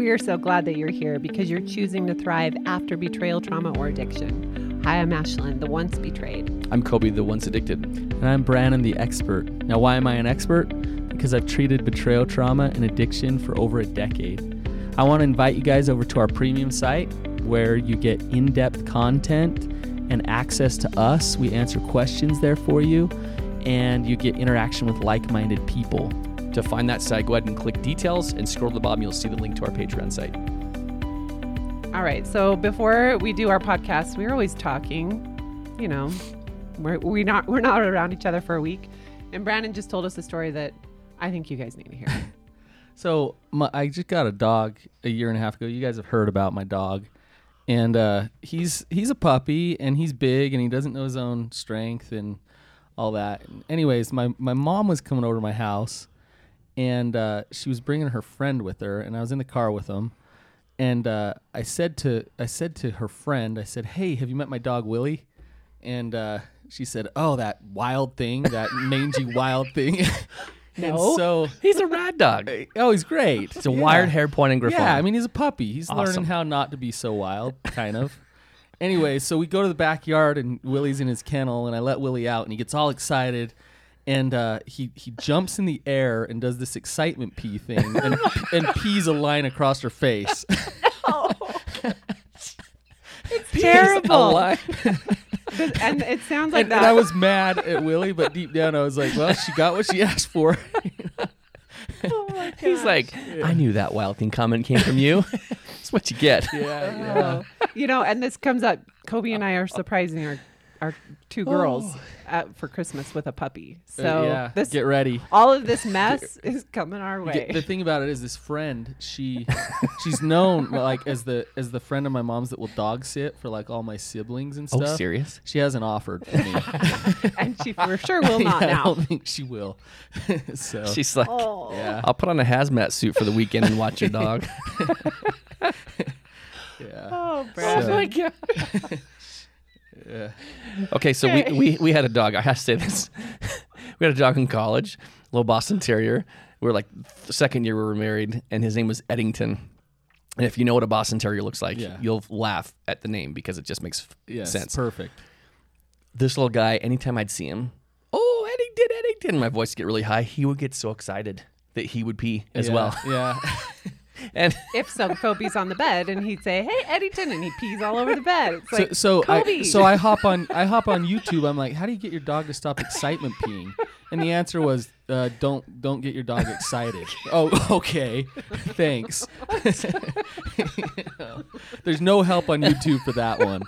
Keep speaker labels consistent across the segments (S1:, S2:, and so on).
S1: We are so glad that you're here because you're choosing to thrive after betrayal, trauma, or addiction. Hi, I'm Ashlynn, the once betrayed.
S2: I'm Coby, the once addicted.
S3: And I'm Brannon, the expert. Now, why am I an expert? Because I've treated betrayal trauma and addiction for over a decade. I want to invite you guys over to our premium site where you get in depth content and access to us. We answer questions there for you, and you get interaction with like minded people.
S2: To find that site, go ahead and click details and scroll to the bottom. You'll see the link to our Patreon site.
S1: All right. So before we do our podcast, we're always talking. You know, we're we not we're not around each other for a week, and Brannon just told us a story that I think you guys need to hear.
S3: So my, I just got a dog a year and a half ago. You guys have heard about my dog, and uh, he's he's a puppy and he's big and he doesn't know his own strength and all that. Anyways, my my mom was coming over to my house, and uh, she was bringing her friend with her, and I was in the car with them, and uh, I said to I said to her friend, I said, "Hey, have you met my dog Willie?" And uh, she said, "Oh, that wild thing, that mangy wild thing." And
S1: No.
S3: so
S2: He's a rad dog.
S3: oh, he's great.
S2: It's a wirehaired pointing Griffon.
S3: Yeah, I mean he's a puppy. He's
S2: Awesome.
S3: learning how not to be so wild, kind of. anyway, so we go to the backyard and Willie's in his kennel, and I let Willie out, and he gets all excited, and uh, he he jumps in the air and does this excitement pee thing, and and pees a line across her face.
S1: No, it's Terrible.
S3: line.
S1: and it sounds like
S3: and,
S1: that.
S3: and I was mad at Willie, but deep down I was like, well, she got what she asked for.
S2: He's like, I knew that wild thing comment came from you. That's what you get.
S3: yeah, yeah.
S1: Oh. you know, and this comes up. Kobe and I are surprising our our two girls at, for Christmas with a puppy. So
S3: Uh, yeah,
S1: this
S3: get ready.
S1: all of this mess is coming our way.
S3: Get- the thing about it is this friend she she's known like as the as the friend of my mom's that will dog sit for like all my siblings and stuff.
S2: Oh,
S3: stuff
S2: serious?
S3: she hasn't offered for me
S1: and she for sure will not
S3: Yeah, i
S1: now.
S3: don't think she will so
S2: She's like,
S1: Oh.
S3: yeah
S2: I'll put on a hazmat suit for the weekend and watch your dog.
S3: yeah
S1: Oh, Brannon.
S3: So-
S2: god.
S3: Yeah
S2: Okay, so we, we we had a dog. I have to say this. we had a dog in college, little Boston Terrier. We were like the second year we were married, and his name was Eddington. And if you know what a Boston Terrier looks like,
S3: Yeah.
S2: you'll laugh at the name because it just makes
S3: yeah
S2: sense.
S3: perfect
S2: this little guy, anytime I'd see him, oh Eddington, Eddington, my voice would get really high. He would get so excited that he would pee as
S3: Yeah,
S2: well.
S3: yeah
S2: And
S1: if so, Coby's on the bed and he'd say, "Hey, Eddington," and he pees all over the bed. It's
S3: so
S1: like,
S3: so
S1: Coby.
S3: I so I hop on I hop on YouTube. I'm like, how do you get your dog to stop excitement peeing? And the answer was, uh, don't don't get your dog excited. oh, okay, thanks. You know, there's no help on YouTube for that one.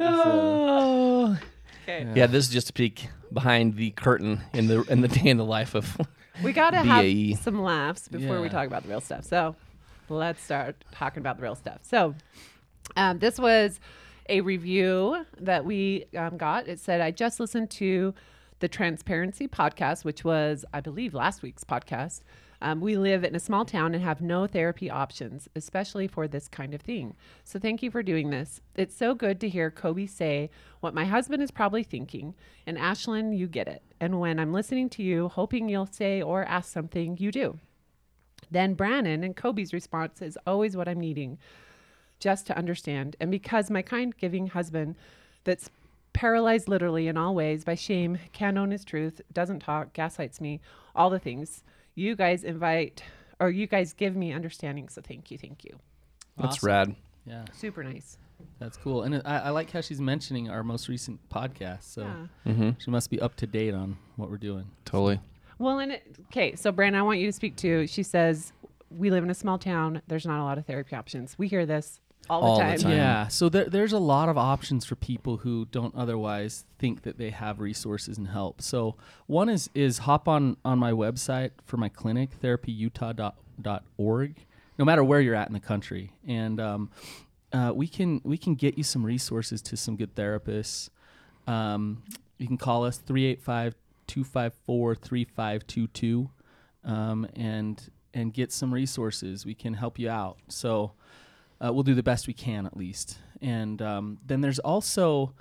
S2: oh,
S1: okay.
S2: yeah, this is just a peek behind the curtain in the in the day in the life of.
S1: We got to
S2: BAE.
S1: have some laughs before we
S3: Yeah.
S1: talk about the real stuff. So let's start talking about the real stuff. So um, this was a review that we um, got. It said, I just listened to the Transparency podcast, which was, I believe, last week's podcast. Um, we live in a small town and have no therapy options, especially for this kind of thing. So thank you for doing this. It's so good to hear Coby say what my husband is probably thinking. And Ashlynn, you get it. And when I'm listening to you, hoping you'll say or ask something, you do. Then Brannon and Coby's response is always what I'm needing just to understand. And because my kind giving husband, that's paralyzed literally in all ways by shame, can't own his truth, doesn't talk, gaslights me, all the things, you guys invite or you guys give me understanding. So thank you. Thank you.
S2: That's
S3: Awesome.
S2: rad.
S3: Yeah,
S1: Super nice.
S3: that's cool. And I, I like how she's mentioning our most recent podcast. So
S1: Yeah.
S2: Mm-hmm.
S3: she must be up to date on what we're doing.
S2: Totally.
S1: Well, and okay, so Brannon, I want you to speak to. She says we live in a small town. There's not a lot of therapy options. We hear this all the
S2: All the
S1: time.
S2: time.
S3: Yeah, so there, there's a lot of options for people who don't otherwise think that they have resources and help. So one is is hop on on my website for my clinic, therapyutah.org, no matter where you're at in the country, and um, uh, we can we can get you some resources to some good therapists. Um, you can call us 385 254 3522 um, and and get some resources. We can help you out. So uh, we'll do the best we can at least. And um, then there's also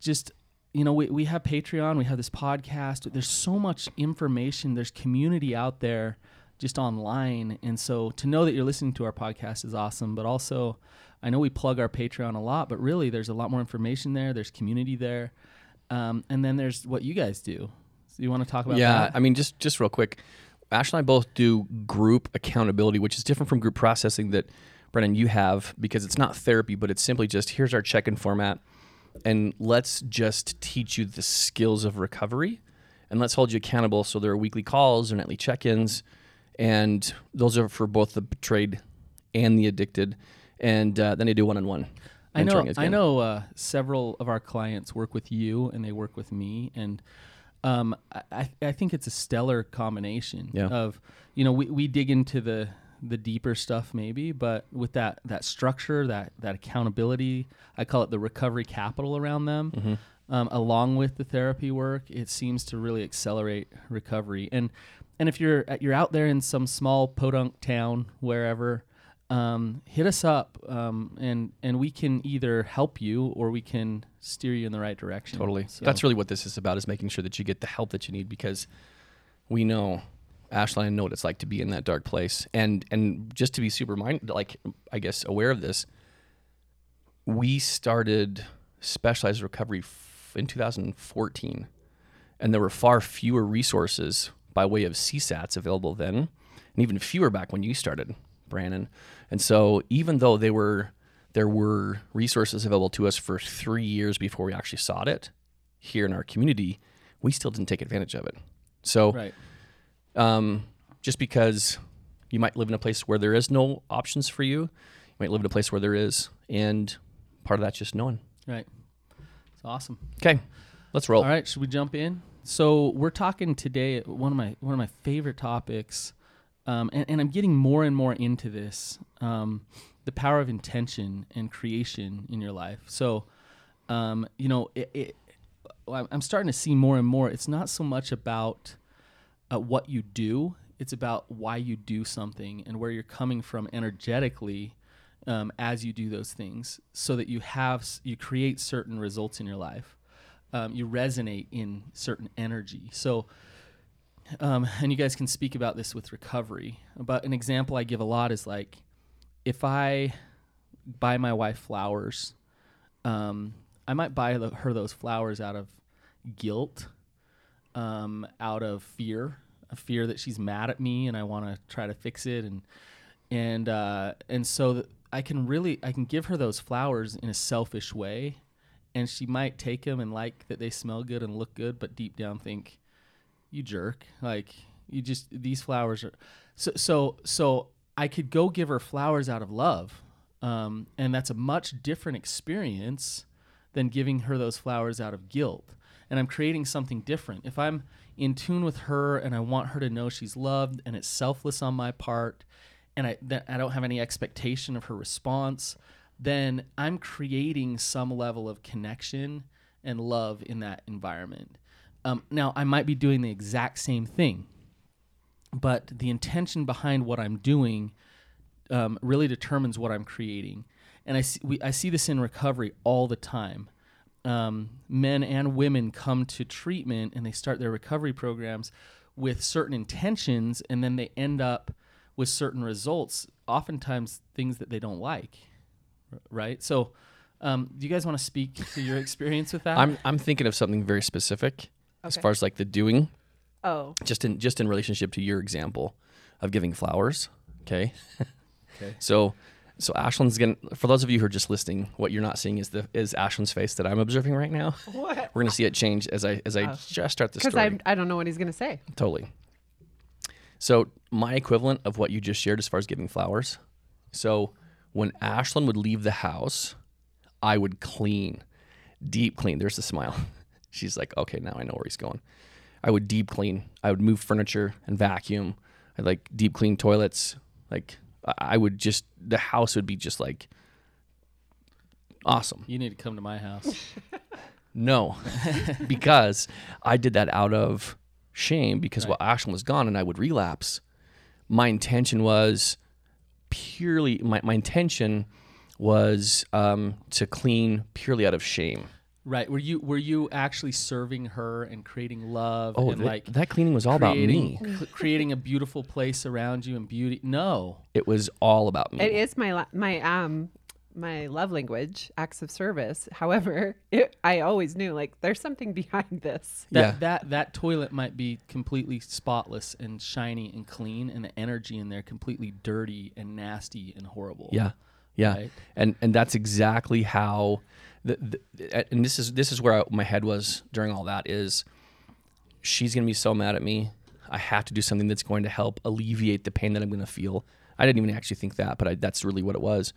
S3: just you know we, we have patreon we have this podcast there's so much information there's community out there just online. And so to know that you're listening to our podcast is awesome. But also, I know we plug our Patreon a lot, but really there's a lot more information there. There's community there. Um, and then there's what you guys do. So you want to talk about
S2: yeah,
S3: that?
S2: I mean, just just real quick, Ash and I both do group accountability, which is different from group processing that Brannon you have because it's not therapy, but it's simply just here's our check-in format, and let's just teach you the skills of recovery, and let's hold you accountable. So there are weekly calls or nightly check-ins, and those are for both the betrayed and the addicted, and uh, then they do one-on-one.
S3: I know. I know. Uh, several of our clients work with you, and they work with me, and um, I, I I think it's a stellar combination
S2: Yeah.
S3: of you know we, we dig into the the deeper stuff maybe, but with that that structure, that that accountability, I call it the recovery capital around them.
S2: Mm-hmm.
S3: Um, along with the therapy work, it seems to really accelerate recovery. And and if you're you're out there in some small podunk town wherever, um, hit us up um, and and we can either help you or we can steer you in the right direction.
S2: Totally.
S3: So-
S2: That's really what this is about is making sure that you get the help that you need because we know Ashley and I know what it's like to be in that dark place. And and just to be super mind like I guess aware of this, we started specialized recovery f- in 2014 and there were far fewer resources by way of CSATs available then and even fewer back when you started, Brannon. And so even though they were there were resources available to us for 3 years before we actually sought it here in our community, we still didn't take advantage of it. So
S3: right.
S2: Um, just because you might live in a place where there is no options for you, you might live in a place where there is, and part of that's just knowing.
S3: Right. It's awesome.
S2: Okay, let's roll.
S3: All right, should we jump in? So we're talking today one of my one of my favorite topics, um, and, and I'm getting more and more into this: um, the power of intention and creation in your life. So, um, you know, it, it, I'm starting to see more and more. It's not so much about uh, what you do; it's about why you do something and where you're coming from energetically um, as you do those things, so that you have you create certain results in your life um, you resonate in certain energy. So, um, and you guys can speak about this with recovery. But an example I give a lot is like, if I buy my wife flowers, um, I might buy the, her those flowers out of guilt, um, out of fear, a fear that she's mad at me and I want to try to fix it, and and uh, and so I can really I can give her those flowers in a selfish way, and she might take them and like that they smell good and look good, but deep down think, you jerk, like you just these flowers are, so so so I could go give her flowers out of love, um, and that's a much different experience than giving her those flowers out of guilt. And I'm creating something different. If I'm in tune with her and I want her to know she's loved and it's selfless on my part, and I I don't have any expectation of her response, then I'm creating some level of connection and love in that environment. Um, now I might be doing the exact same thing, but the intention behind what I'm doing um, really determines what I'm creating. And I see, we, I see this in recovery all the time. Um, men and women come to treatment and they start their recovery programs with certain intentions, and then they end up with certain results, oftentimes things that they don't like. Right? So, um, do you guys want to speak to your experience with that?
S2: I'm I'm thinking of something very specific as far as like the doing,
S1: Oh,
S2: just in just in relationship to your example of giving flowers. Okay.
S3: Okay.
S2: So so Ashlynn's gonna for those of you who are just listening, what you're not seeing is the is Ashlynn's face that I'm observing right now.
S1: what?
S2: We're gonna see it change as I as I
S1: Oh.
S2: just start the story. Because.
S1: I I don't know what he's gonna say.
S2: Totally. So my equivalent of what you just shared as far as giving flowers. So when Ashlynn would leave the house, I would clean, deep clean. There's the smile. She's like, okay, now I know where he's going. I would deep clean. I would move furniture and vacuum. I'd like deep clean toilets. Like I- I would just the house would be just like awesome.
S3: you need to come to my house.
S2: No, because I did that out of shame because while Ashlynn was gone and I would relapse, my intention was purely my, my intention was um, to clean purely out of shame.
S3: Right. Were you were you actually serving her and creating love
S2: Oh,
S3: and
S2: that,
S3: like
S2: that cleaning was all about me.
S3: cl- creating a beautiful place around you and beauty? No.
S2: It was all about me.
S1: It is my la- my um my love language, acts of service. However, it, I always knew like there's something behind this.
S3: That
S2: Yeah.
S3: that that toilet might be completely spotless and shiny and clean and the energy in there completely dirty and nasty and horrible.
S2: Yeah, yeah,
S3: Right.
S2: and and that's exactly how. The, the, and this is this is where I, my head was during all that is. She's gonna be so mad at me. I have to do something that's going to help alleviate the pain that I'm gonna feel. I didn't even actually think that, but I, that's really what it was.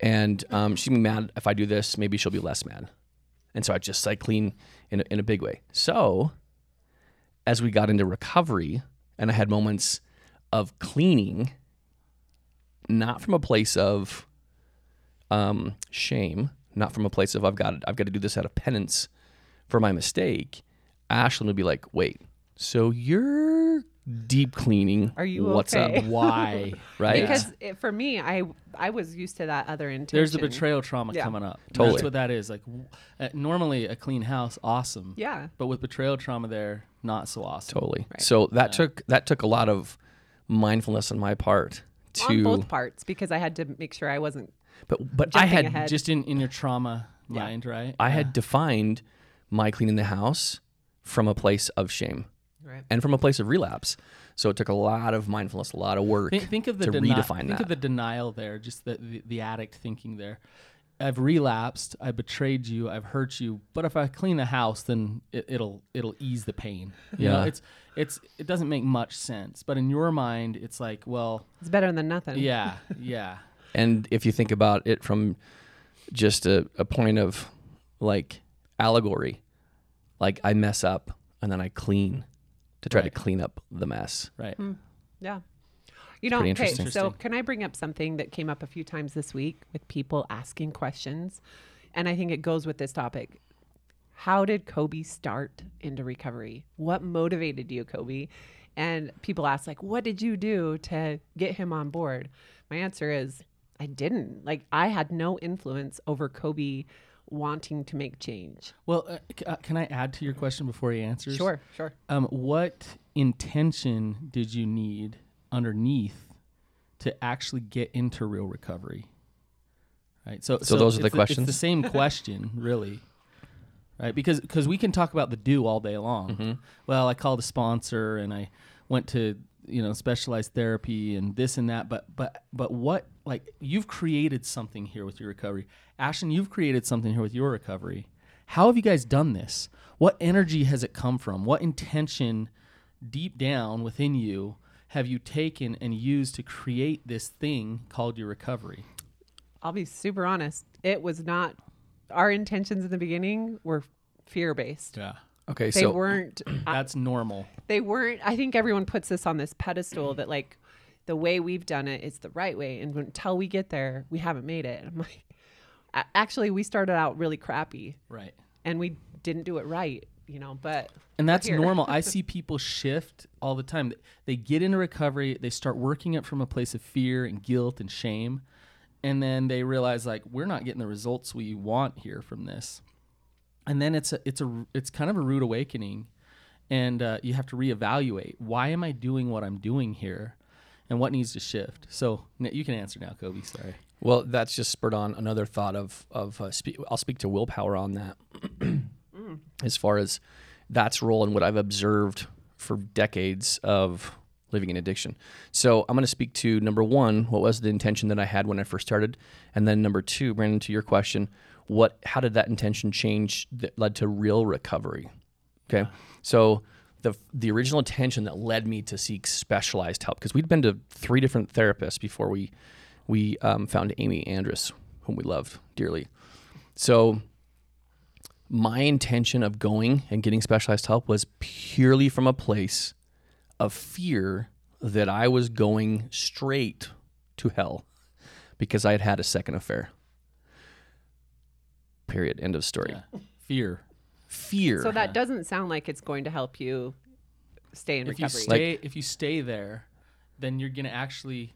S2: And um, gonna be mad if I do this. Maybe she'll be less mad. And so I just like clean in a, in a big way. So as we got into recovery, and I had moments of cleaning, not from a place of um, shame, not from a place of I've got to, I've got to do this out of penance for my mistake. Ashlynn would be like, "Wait, so you're deep cleaning?
S1: Are you
S2: What's
S1: okay?"
S2: up?
S3: Why?
S2: Right?
S1: Because it, for me, I I was used to that other intention.
S3: There's the betrayal trauma
S1: Yeah.
S3: coming up.
S2: Totally.
S3: That's what that is. Like w- uh, normally a clean house, awesome.
S1: Yeah.
S3: But with betrayal trauma there, not so awesome.
S2: Totally.
S1: Right.
S2: So that took that took a lot of mindfulness on my part to
S1: on both parts because I had to make sure I wasn't.
S2: But but I had
S1: ahead.
S3: Just in, in your trauma
S1: Yeah.
S3: mind, right?
S2: I
S3: Yeah.
S2: had uh. defined my cleaning the house from a place of shame
S1: Right.
S2: and from a place of relapse. So it took a lot of mindfulness, a lot of work
S3: Think, think of the
S2: to
S3: deni-
S2: redefine
S3: think
S2: that.
S3: of the denial there, just the, the the addict thinking there. I've relapsed. I betrayed you. I've hurt you. But if I clean the house, then it, it'll it'll ease the pain. You know,
S2: Yeah.
S3: it's it's it doesn't make much sense. But in your mind, it's like, well,
S1: It's better than nothing.
S3: yeah, yeah,
S2: And if you think about it from just a, a point of like allegory, like I mess up and then I clean to try
S3: Right.
S2: to clean up the mess.
S3: right. Hmm.
S1: Yeah. You know, okay, so can I bring up something that came up a few times this week with people asking questions? And I think it goes with this topic. How did Coby start into recovery? What motivated you, Coby? And people ask, like, what did you do to get him on board? My answer is, I didn't. Like, I had no influence over Coby wanting to make change.
S3: Well, uh, c- uh, can I add to your question before he answers?
S1: Sure, sure.
S3: Um, what intention did you need underneath to actually get into real recovery? Right. So,
S2: So those are the
S3: it's
S2: questions?
S3: It's the same question, really. Right. Because because we can talk about the do all day long.
S2: Mm-hmm.
S3: Well, I called a sponsor and I went to you know specialized therapy and this and that. But but but what like you've created something here with your recovery, Ashlynn. You've created something here with your recovery. How have you guys done this? What energy has it come from? What intention deep down within you have you taken and used to create this thing called your recovery?
S1: I'll be super honest. It was not our intentions in the beginning were fear based.
S3: Yeah.
S2: Okay,
S1: They
S2: so
S1: weren't
S3: That's normal.
S1: they weren't I think everyone puts this on this pedestal that like the way we've done it is the right way and until we get there, we haven't made it. I'm like actually we started out really crappy
S3: Right.
S1: and we didn't do it right, you know, but
S3: And that's normal. I see people shift all the time. They get into recovery, they start working it from a place of fear and guilt and shame, and then they realize like we're not getting the results we want here from this. And then it's a it's a it's kind of a rude awakening, and uh, you have to reevaluate why am I doing what I'm doing here, and what needs to shift. So you can answer now, Coby. Sorry.
S2: Well, that's just spurred on another thought of of uh, spe- I'll speak to willpower on that, as far as that's role and what I've observed for decades of living in addiction. So I'm going to speak to number one, what was the intention that I had when I first started, and then number two, Brannon, to your question, what how did that intention change that led to real recovery? Okay, so the the original intention that led me to seek specialized help because we'd been to three different therapists before we we um, found Amy Andrus, whom we loved dearly. So my intention of going and getting specialized help was purely from a place of fear that I was going straight to hell because I had had a second affair. Period. End of story.
S3: Yeah. Fear.
S2: Fear.
S1: so that doesn't sound like it's going to help you stay in
S3: if you
S1: recovery.
S3: stay if you stay there, then you're gonna actually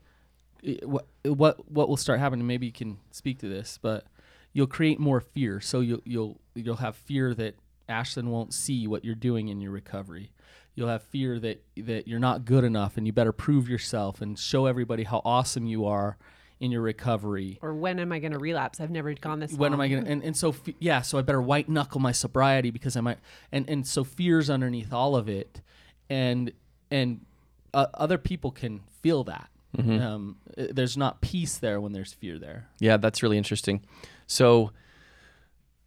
S3: eh, what eh, what what will start happening. Maybe you can speak to this, but you'll create more fear. So you'll you'll you'll have fear that Ashlynn won't see what you're doing in your recovery. You'll have fear that that you're not good enough and you better prove yourself and show everybody how awesome you are in your recovery.
S1: Or when am I going to relapse? I've never gone this.
S3: When am. I gonna? And, and so fe- yeah, so I better white knuckle my sobriety because I might. And and so fears underneath all of it, and and uh, other people can feel that. Um, uh, there's not peace there when there's fear there.
S2: Yeah, that's really interesting. So,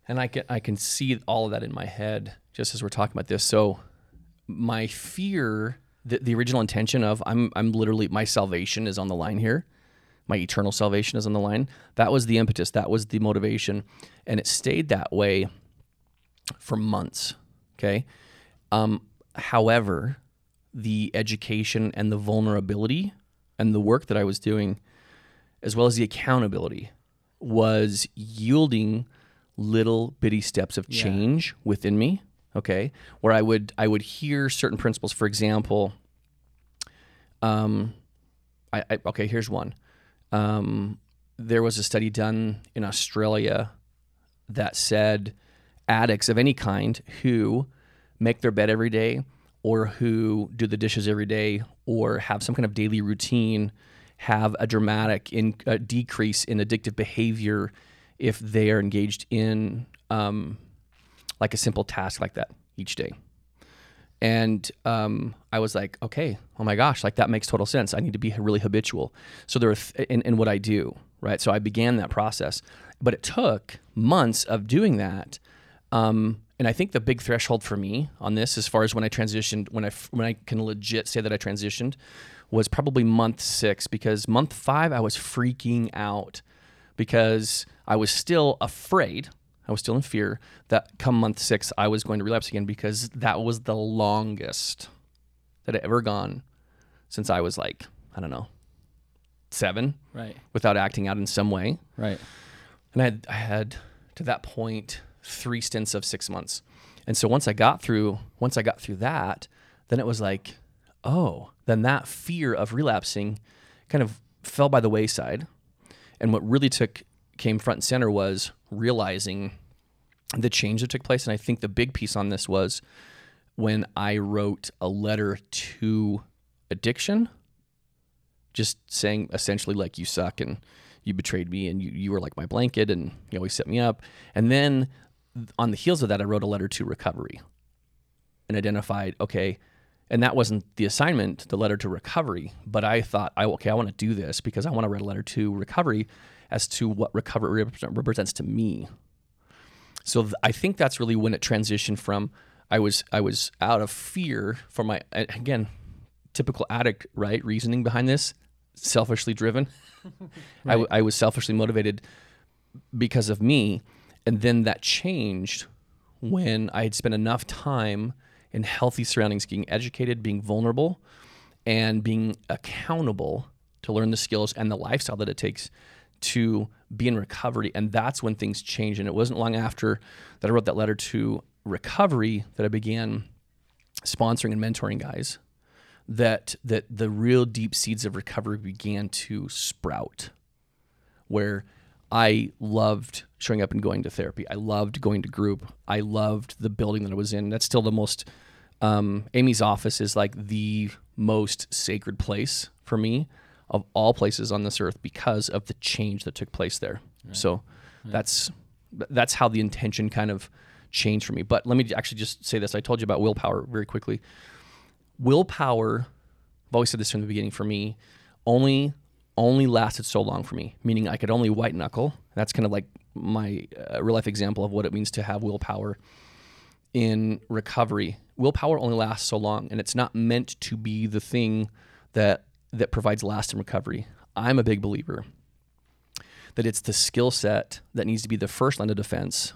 S2: and I can I can see all of that in my head just as we're talking about this. So, my fear, the, the original intention of I'm I'm literally my salvation is on the line here, my eternal salvation is on the line. That was the impetus. That was the motivation, and it stayed that way for months. Okay, um, however, the education and the vulnerability and the work that I was doing as well as the accountability was yielding little bitty steps of change within me okay where i would i would hear certain principles for example um i, I okay here's one um there was a study done in australia that said addicts of any kind who make their bed every day or who do the dishes every day or have some kind of daily routine have a dramatic in, decrease in addictive behavior if they are engaged in um, like a simple task like that each day and um, I was like, okay, oh my gosh, like that makes total sense. I need to be really habitual. So there th- in, in what I do, right? So I began that process, but it took months of doing that. Um, and I think the big threshold for me on this, as far as when I transitioned, when I when I can legit say that I transitioned, was probably month six because month five I was freaking out because I was still afraid. I was still in fear that come month six I was going to relapse again because that was the longest that had ever gone since I was like I don't know seven
S3: Right.
S2: without acting out in some way.
S3: Right.
S2: And I had, I had to that point three stints of six months. And so once I got through, once I got through that, then it was like, oh, then that fear of relapsing kind of fell by the wayside. And what really took came front and center was realizing the change that took place. And I think the big piece on this was when I wrote a letter to addiction just saying essentially like you suck and you betrayed me and you, you were like my blanket and you always set me up. And then on the heels of that, I wrote a letter to recovery and identified, okay, and that wasn't the assignment, the letter to recovery, but I thought, I okay, I want to do this because I want to write a letter to recovery as to what recovery represent- represents to me. So th- I think that's really when it transitioned from I was I was out of fear for my again typical addict right reasoning behind this selfishly driven. I, w- I was selfishly motivated because of me, and then that changed when I had spent enough time in healthy surroundings, getting educated, being vulnerable, and being accountable to learn the skills and the lifestyle that it takes to be in recovery. And that's when things changed. And it wasn't long after that I wrote that letter to recovery that I began sponsoring and mentoring guys that that the real deep seeds of recovery began to sprout where I loved showing up and going to therapy. I loved going to group. I loved the building that I was in. That's still the most um, Amy's office is like the most sacred place for me of all places on this earth because of the change that took place there. So that's that's how the intention kind of changed for me. But let me actually just say this. I told you about willpower very quickly willpower i've always said this from the beginning for me only only lasted so long for me meaning i could only white knuckle that's kind of like my uh, real life example of what it means to have willpower in recovery willpower only lasts so long and it's not meant to be the thing that that provides lasting recovery i'm a big believer that it's the skill set that needs to be the first line of defense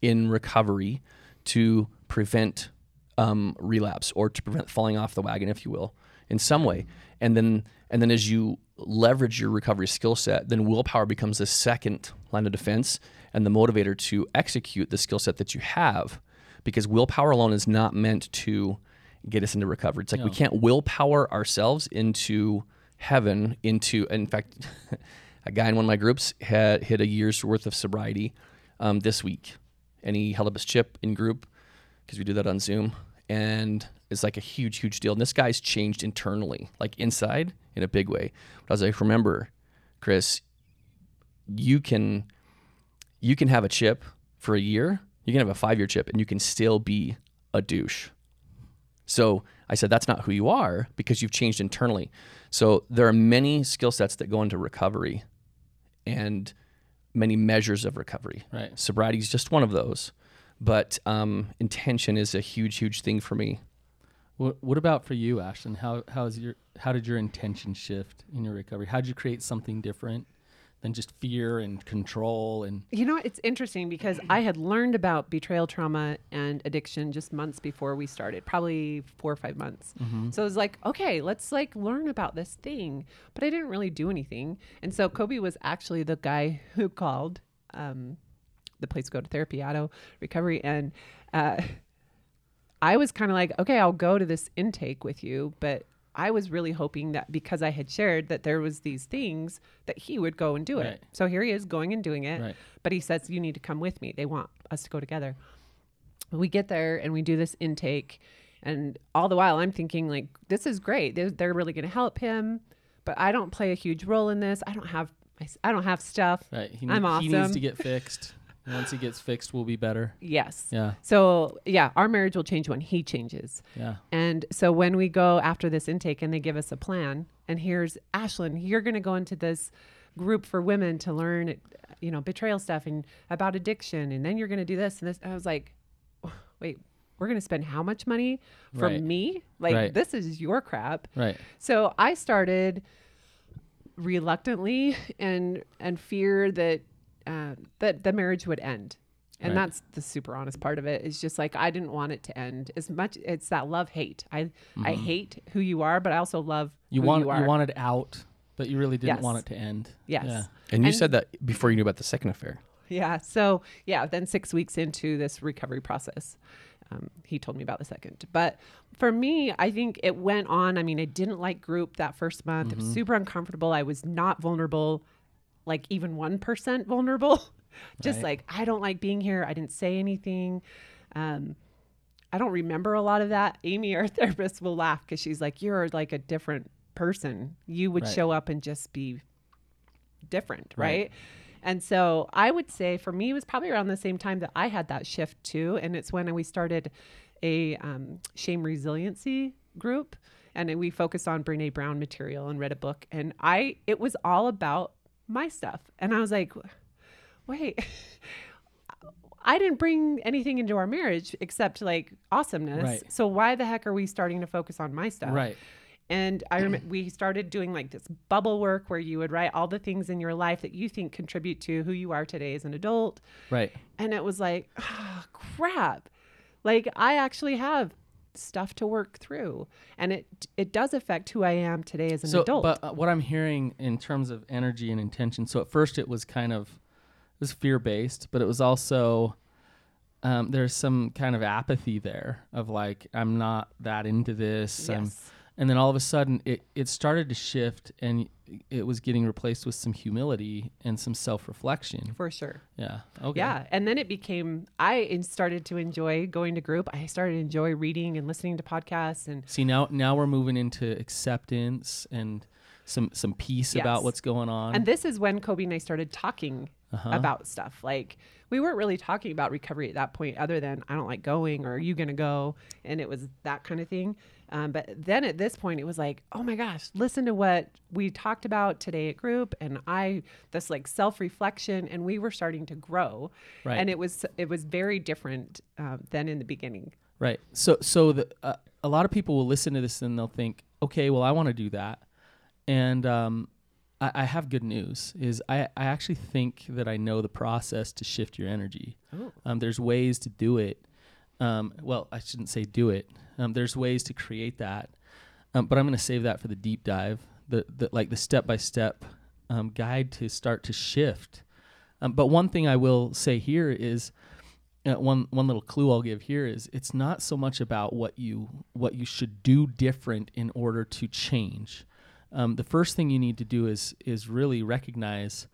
S2: in recovery to prevent um, relapse or to prevent falling off the wagon, if you will, in some way. And then, and then as you leverage your recovery skill set, then willpower becomes the second line of defense and the motivator to execute the skill set that you have, because willpower alone is not meant to get us into recovery. It's like we can't willpower ourselves into heaven. Into, in fact. a guy in one of my groups had hit a year's worth of sobriety um, this week, and he held up his chip in group because we do that on Zoom, and it's like a huge, huge deal. And this guy's changed internally, like inside, in a big way. But I was like, remember, Chris, you can you can have a chip for a year, you can have a five year chip, and you can still be a douche. So I said, that's not who you are because you've changed internally. So there are many skill sets that go into recovery and many measures of recovery.
S3: Right.
S2: Sobriety is just one of those. But um, intention is a huge, huge thing for me.
S3: What, what about for you, Ashlynn? How how is your how did your intention shift in your recovery? How did you create something different than just fear and control and
S1: You know, it's interesting because I had learned about betrayal trauma and addiction just months before we started, probably four or five months. So it was like, okay, let's like learn about this thing. But I didn't really do anything. And so Coby was actually the guy who called um, the place to go to therapy, Addo Recovery. And uh, I was kind of like, okay, I'll go to this intake with you, but I was really hoping that because I had shared that there was these things that he would go and do
S3: Right.
S1: it. So here he is going and doing it.
S3: Right.
S1: But he says you need to come with me. They want us to go together. We get there and we do this intake and all the while I'm thinking like this is great. They're, they're really going to help him, but I don't play a huge role in this. I don't have I don't have stuff.
S3: right? He,
S1: I'm awesome.
S3: He needs to get fixed. Once he gets fixed, we'll be better.
S1: Yes.
S3: Yeah,
S1: So, yeah, our marriage will change when he changes.
S3: yeah.
S1: And so when we go after this intake and they give us a plan, and here's Ashlynn, you're going to go into this group for women to learn, you know, betrayal stuff and about addiction, and then you're going to do this and this. I was like, wait, we're going to spend how much money for
S3: Right.
S1: me? Like
S3: Right.
S1: this is your crap.
S3: Right.
S1: So I started reluctantly and and fear that uh, that the marriage would end. And
S3: Right.
S1: that's the super honest part of it. It's just like I didn't want it to end. As much it's that love hate. I I hate who you are, but I also love
S3: Mm-hmm. You
S1: who
S3: want
S1: you,
S3: you, wanted out, but you really didn't
S1: Yes.
S3: want it to end.
S1: yes.
S3: Yeah.
S2: And you
S1: And-
S2: said that before you knew about the second affair.
S1: Yeah. So yeah, then six weeks into this recovery process, um, he told me about the second. But for me, I think it went on. I mean, I didn't like group that first month. It was super uncomfortable. I was not vulnerable, like even one percent vulnerable. Just
S3: Right.
S1: like I don't like being here. I didn't say anything. Um, I don't remember a lot of that. Amy, our therapist, will laugh because she's like, "You're like a different person. You would
S3: Right.
S1: show up and just be different,
S3: Right.
S1: right? And so I would say for me, it was probably around the same time that I had that shift too. And it's when we started a um, shame resiliency group and we focused on Brene Brown material and read a book. And I, it was all about my stuff. And I was like, wait, I didn't bring anything into our marriage except like awesomeness.
S3: Right.
S1: So why the heck are we starting to focus on my stuff?
S3: Right.
S1: And I remember we started doing like this bubble work where you would write all the things in your life that you think contribute to who you are today as an adult.
S3: Right.
S1: And it was like, oh, crap. Like I actually have stuff to work through. And it it does affect who I am today as an
S3: so,
S1: adult.
S3: but uh, what I'm hearing in terms of energy and intention. So at first it was kind of it was fear based, but it was also um, there's some kind of apathy there of like I'm not that into this. I'm,
S1: yes.
S3: And then all of a sudden it, it started to shift and it was getting replaced with some humility and some self-reflection
S1: For sure.
S3: yeah okay
S1: Yeah. And then it became, I started to enjoy going to group. I started to enjoy reading and listening to podcasts and
S3: see now now we're moving into acceptance and some some peace about what's going on
S1: And this is when Coby and I started talking
S3: Uh-huh.
S1: about stuff. Like we weren't really talking about recovery at that point, other than I don't like going or are you gonna go? And it was that kind of thing. Um, but then at this point, it was like, oh my gosh, listen to what we talked about today at group, and I this like self reflection, and we were starting to grow,
S3: Right.
S1: and it was it was very different um, than in the beginning.
S3: Right. So so the uh, a lot of people will listen to this and they'll think, okay, well, I want to do that, and um, I, I have good news. Is I I actually think that I know the process to shift your energy.
S1: Oh.
S3: Um, there's ways to do it. Um, well, I shouldn't say do it. Um, there's ways to create that, um, but I'm going to save that for the deep dive. The, the like the step by step guide to start to shift. Um, but one thing I will say here is uh, one one little clue I'll give here is it's not so much about what you what you should do different in order to change. Um, the first thing you need to do is is really recognize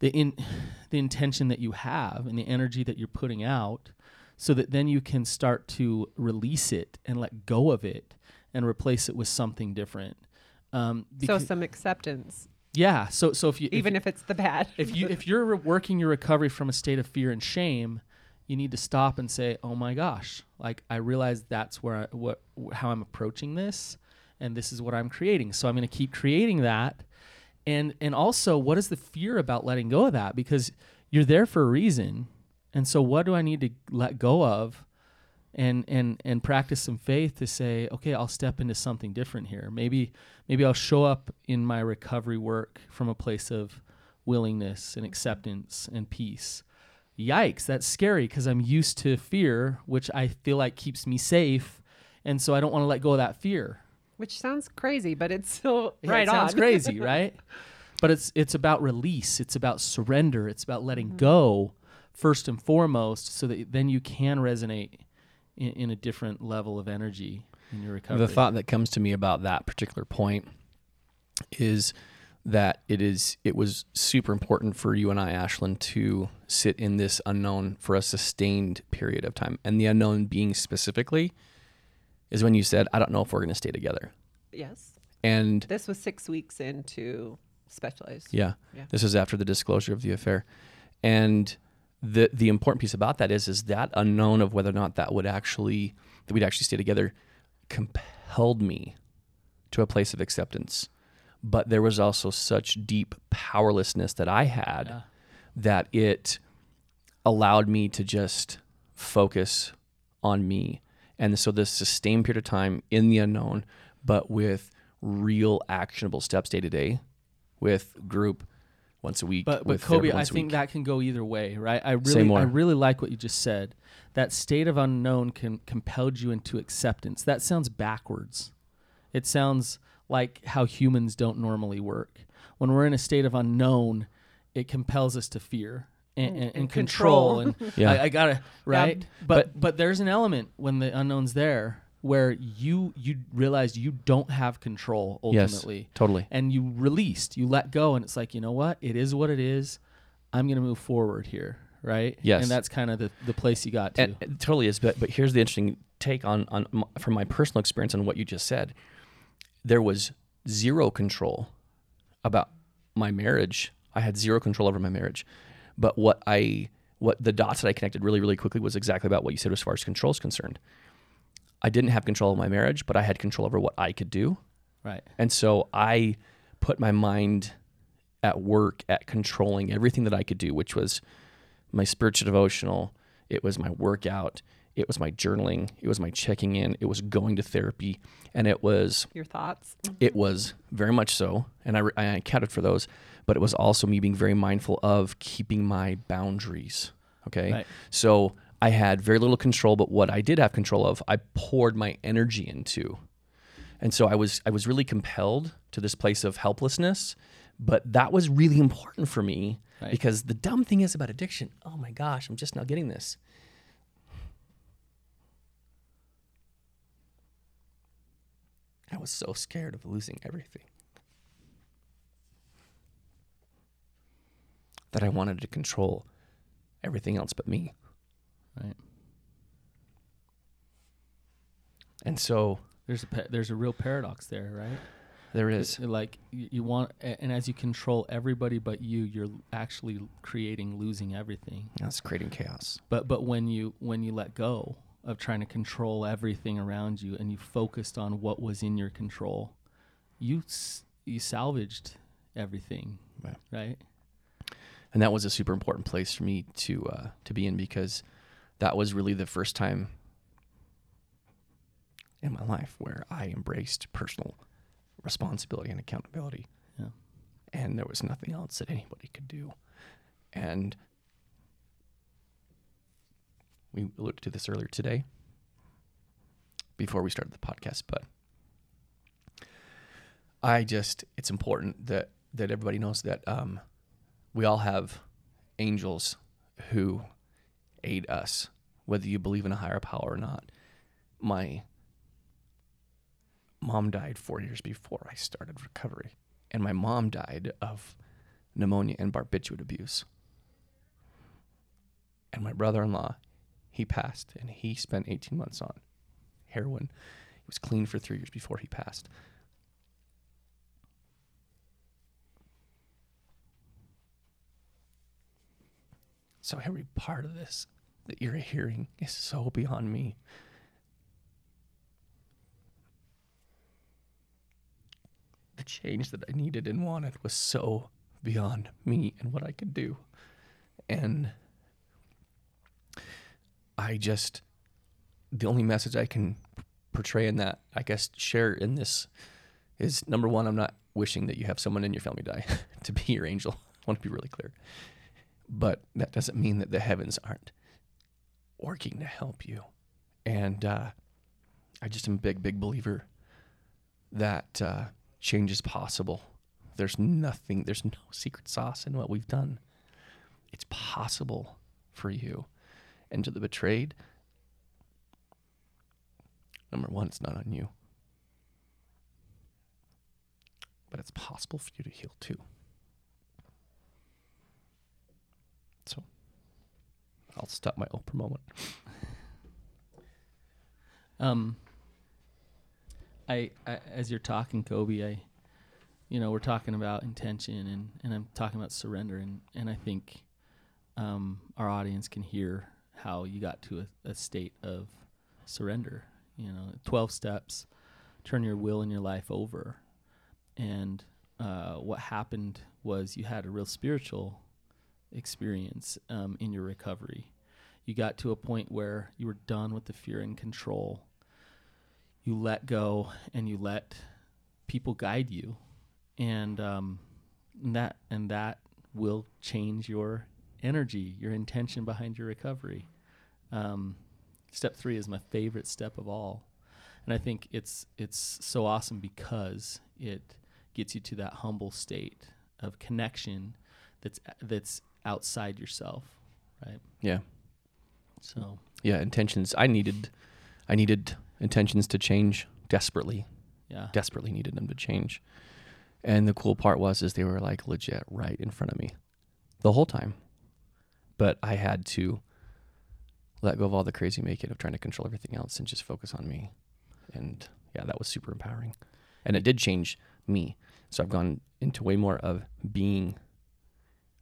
S3: the in the intention that you have and the energy that you're putting out, so that then you can start to release it and let go of it and replace it with something different. Um,
S1: So some acceptance,
S3: yeah. So so if you if
S1: even if it's the bad.
S3: if you if you're re- working your recovery from a state of fear and shame, you need to stop and say, "Oh my gosh, like I realize that's where I, what wh- how I'm approaching this and this is what I'm creating. So I'm going to keep creating that." And and also, what is the fear about letting go of that because you're there for a reason. And so what do I need to let go of? And, and and practice some faith to say, okay, I'll step into something different here. Maybe maybe I'll show up in my recovery work from a place of willingness and acceptance and peace. Yikes, that's scary because I'm used to fear, which I feel like keeps me safe. And so I don't want to let go of that fear.
S1: Which sounds crazy, but it's still
S3: Yeah,
S1: right
S3: it sounds
S1: on.
S3: crazy, right? But it's it's about release, it's about surrender, it's about letting
S1: Mm-hmm.
S3: go first and foremost so that then you can resonate in, in a different level of energy in your recovery.
S2: The thought that comes to me about that particular point is that it is it was super important for you and I, Ashlynn, to sit in this unknown for a sustained period of time. And the unknown being specifically is when you said, I don't know if we're gonna stay together.
S1: yes.
S2: And
S1: This was six weeks into specialized.
S2: Yeah.
S1: Yeah.
S2: This was after the disclosure of the affair. And the the important piece about that is is that unknown of whether or not that would actually that we'd actually stay together compelled me to a place of acceptance. But there was also such deep powerlessness that I had
S3: Yeah.
S2: that it allowed me to just focus on me. And so this sustained period of time in the unknown, but with real actionable steps day to day, with group once a week.
S3: But but
S2: with
S3: Coby, I think that can go either way, right? I really. I really like what you just said. That state of unknown can compelled you into acceptance. That sounds backwards. It sounds like how humans don't normally work. When we're in a state of unknown, it compels us to fear and, and, and control. And
S2: Yeah.
S3: I, I gotta right. But but there's an element when the unknown's there where you you realize you don't have control ultimately.
S2: Yes,
S3: ultimately
S2: totally.
S3: and you released, you let go, and it's like, you know what? It is what it is. I'm going to move forward here, right?
S2: Yes.
S3: And that's kind of the, the place you got to.
S2: And it totally is. But but here's the interesting take on on m- from my personal experience on what you just said. There was zero control about my marriage. I had zero control over my marriage. But what I what the dots that I connected really really quickly was exactly about what you said as far as control is concerned. I didn't have control of my marriage, but I had control over what I could do.
S3: right.
S2: And so I put my mind at work at controlling everything that I could do, which was my spiritual devotional, it was my workout, it was my journaling, it was my checking in, it was going to therapy, and it was
S1: Your thoughts?
S2: it was very much so, and I, I accounted for those, but it was also me being very mindful of keeping my boundaries. Okay.
S3: Right.
S2: So I had very little control, but what I did have control of, I poured my energy into. And so I was I was really compelled to this place of helplessness, but that was really important for me
S3: Right.
S2: because the dumb thing is about addiction. Oh my gosh, I'm just now getting this. I was so scared of losing everything that I wanted to control everything else but me.
S3: Right.
S2: And so
S3: There's a pa- there's a real paradox there, right?
S2: there is.
S3: Like you, you want, and as you control everybody but you, you're actually creating losing everything.
S2: That's creating chaos.
S3: But but when you when you let go of trying to control everything around you and you focused on what was in your control, you you salvaged everything,
S2: Right.
S3: right?
S2: And that was a super important place for me to uh, to be in because that was really the first time in my life where I embraced personal responsibility and accountability,
S3: Yeah.
S2: and there was nothing else that anybody could do. And we alluded to this earlier today before we started the podcast, but I just it's important that that everybody knows that um, we all have angels who aid us, whether you believe in a higher power or not. My mom died four years before I started recovery, and my mom died of pneumonia and barbiturate abuse. And my brother-in-law, he passed, and he spent 18 months on heroin. He was clean for three years before he passed. So every part of this that you're hearing is so beyond me. The change that I needed and wanted was so beyond me and what I could do. And I just, the only message I can portray in that, I guess, share in this is number one, I'm not wishing that you have someone in your family die to be your angel. I want to be really clear. But that doesn't mean that the heavens aren't working to help you. And uh, I just am a big, big believer that uh, change is possible. There's nothing, there's no secret sauce in what we've done. It's possible for you. And to the betrayed, number one, it's not on you. But it's possible for you to heal too. So I'll stop my Oprah moment.
S3: Um, I, I as you're talking, Coby, I, you know, we're talking about intention and and I'm talking about surrender and and I think, um, our audience can hear how you got to a, a state of surrender. You know, twelve steps, turn your will and your life over, and uh, what happened was you had a real spiritual experience um, in your recovery. You got to a point where you were done with the fear and control. You let go and you let people guide you, and um, and that and that will change your energy, your intention behind your recovery. Um, step three is my favorite step of all, and I think it's it's so awesome because it gets you to that humble state of connection that's that's outside yourself, right?
S2: Yeah.
S3: So
S2: Yeah, intentions. I needed I needed intentions to change desperately.
S3: yeah,
S2: Desperately needed them to change. And the cool part was is they were like legit right in front of me the whole time. But I had to let go of all the crazy making of trying to control everything else and just focus on me. And yeah, that was super empowering. And it did change me. So I've gone into way more of being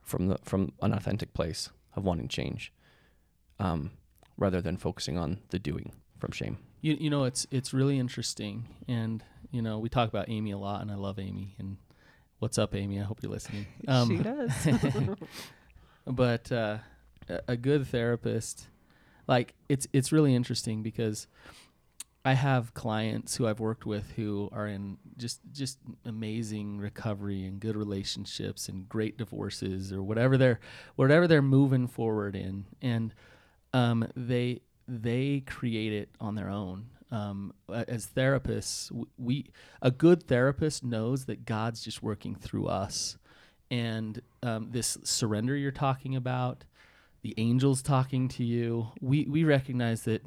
S2: from the from an authentic place of wanting change. Um, rather than focusing on the doing from shame.
S3: you you know it's it's really interesting, and you know we talk about Amy a lot, and I love Amy. And what's up, Amy? I hope you're listening. Um,
S1: she does.
S3: but uh, a- a good therapist like it's it's really interesting because I have clients who I've worked with who are in just just amazing recovery and good relationships and great divorces or whatever they're whatever they're moving forward in. And um, they they create it on their own. Um, as therapists we a good therapist knows that God's just working through us. And um, this surrender you're talking about, the angels talking to you, we we recognize that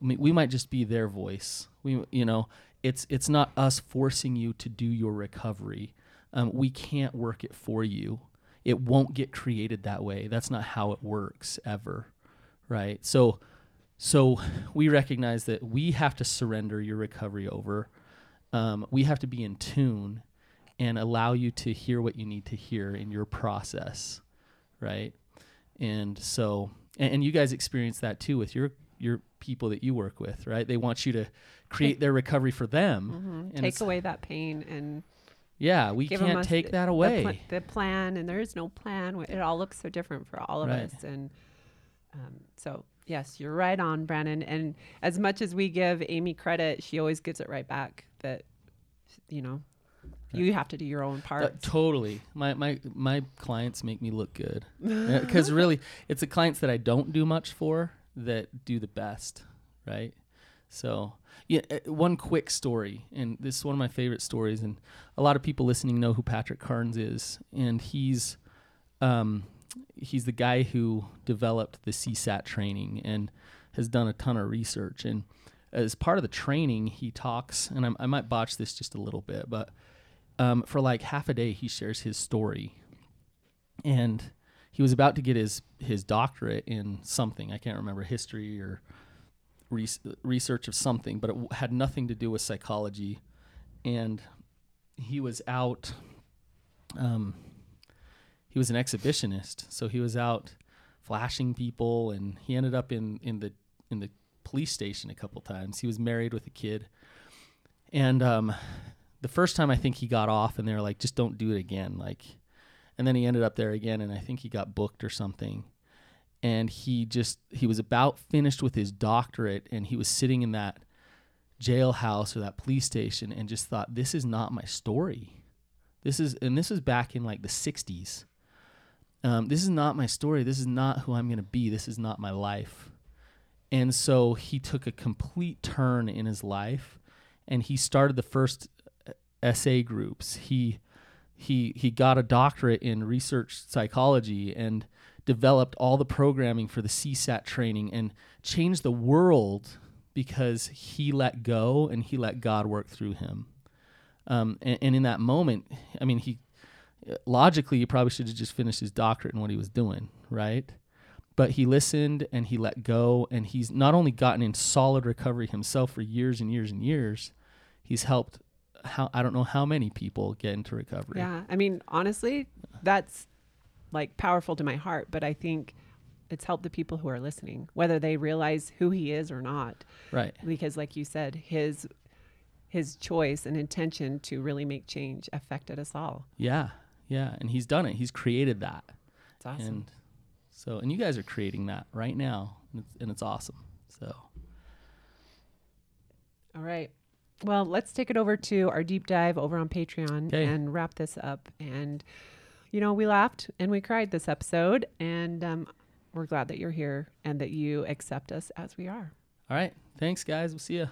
S3: I mean, we might just be their voice. We you know it's it's not us forcing you to do your recovery. Um, we can't work it for you. It won't get created that way. That's not how it works ever, right? So so we recognize that we have to surrender your recovery over. Um, we have to be in tune and allow you to hear what you need to hear in your process, right? And so, and, and you guys experience that too with your your people that you work with, right? They want you to create their recovery for them.
S1: Mhm.
S3: And
S1: Take away that pain and
S3: Yeah, we can't take that
S1: the
S3: away.
S1: The, plan, and there is no plan. It all looks so different for all of
S3: Right.
S1: us, and um, so yes, you're right on, Brannon. And as much as we give Amy credit, she always gives it right back. That you know, you have to do your own
S3: Uh,
S1: part.
S3: totally. My my my clients make me look good because really, it's the clients that I don't do much for that do the best, right? So, yeah, uh, one quick story, and this is one of my favorite stories, and a lot of people listening know who Patrick Carnes is, and he's um, he's the guy who developed the CSAT training and has done a ton of research. And as part of the training, he talks, and I'm, I might botch this just a little bit, but um, for like half a day, he shares his story. And he was about to get his, his doctorate in something. I can't remember history or res- research of something, but it had nothing to do with psychology. And he was out. Um, he was an exhibitionist, so he was out flashing people, and he ended up in in the in the police station a couple times. He was married with a kid, and um, the first time I think he got off, and they were like, "Just don't do it again." Like, and then he ended up there again, and I think he got booked or something. And he just he was about finished with his doctorate, and he was sitting in that jailhouse or that police station, and just thought, "This is not my story." This is, and this was back in like the '60s. Um, this is not my story. This is not who I'm going to be. This is not my life. And so he took a complete turn in his life and he started the first uh, SA groups. He he he got a doctorate in research psychology and developed all the programming for the CSAT training and changed the world because he let go and he let God work through him. Um, and, and in that moment, I mean, he logically he probably should have just finished his doctorate in what he was doing, right? But he listened and he let go, and he's not only gotten in solid recovery himself for years and years and years, he's helped how I don't know how many people get into recovery.
S1: Yeah. I mean, honestly, that's like powerful to my heart, but I think it's helped the people who are listening, whether they realize who he is or not.
S3: Right.
S1: Because like you said, his his choice and intention to really make change affected us all.
S3: Yeah. Yeah. And he's done it. He's created that.
S1: It's awesome.
S3: And so, and you guys are creating that right now, and it's, and it's awesome. So,
S1: All right. Well, let's take it over to our deep dive over on Patreon
S3: 'Kay.
S1: and wrap this up. And, you know, we laughed and we cried this episode. And um, we're glad that you're here and that you accept us as we are.
S3: all right. Thanks, guys. We'll see you.